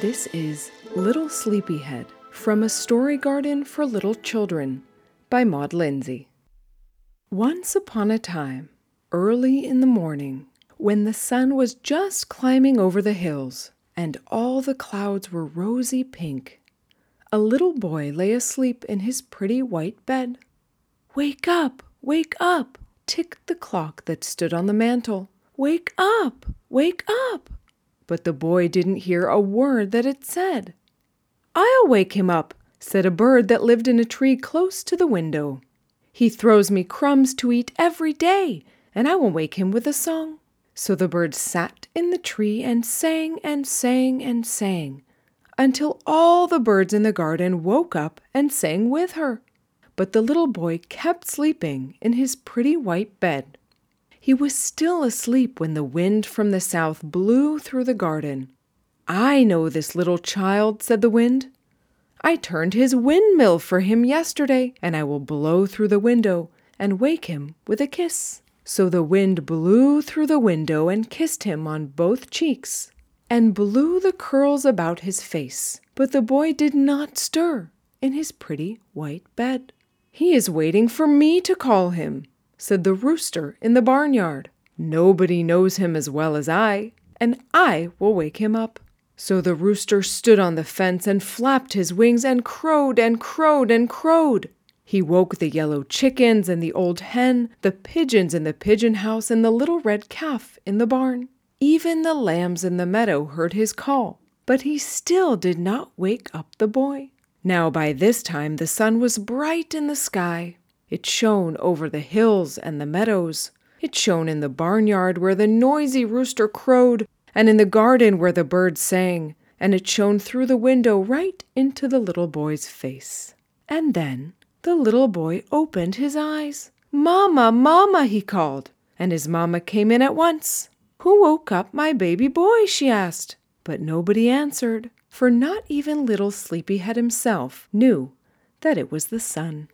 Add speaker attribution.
Speaker 1: This is Little Sleepyhead from A Story Garden for Little Children by Maud Lindsay. Once upon a time, early in the morning, when the sun was just climbing over the hills and all the clouds were rosy pink, a little boy lay asleep in his pretty white bed. Wake up! Wake up! ticked the clock that stood on the mantel. Wake up! Wake up! But the boy didn't hear a word that it said. I'll wake him up, said a bird that lived in a tree close to the window. He throws me crumbs to eat every day, and I will wake him with a song. So the bird sat in the tree and sang and sang and sang until all the birds in the garden woke up and sang with her. But the little boy kept sleeping in his pretty white bed. He was still asleep when the wind from the south blew through the garden. I know this little child, said the wind. I turned his windmill for him yesterday, and I will blow through the window and wake him with a kiss. So the wind blew through the window and kissed him on both cheeks, and blew the curls about his face. But the boy did not stir in his pretty white bed. He is waiting for me to call him, said the rooster in the barnyard. Nobody knows him as well as I, and I will wake him up. So the rooster stood on the fence and flapped his wings and crowed and crowed and crowed. He woke the yellow chickens and the old hen, the pigeons in the pigeon house, and the little red calf in the barn. Even the lambs in the meadow heard his call, but he still did not wake up the boy. Now by this time the sun was bright in the sky. It shone over the hills and the meadows. It shone in the barnyard where the noisy rooster crowed, and in the garden where the birds sang, and it shone through the window right into the little boy's face. And then the little boy opened his eyes. Mamma, Mamma, he called, and his mamma came in at once. Who woke up my baby boy? she asked. But nobody answered, for not even little Sleepyhead himself knew that it was the sun.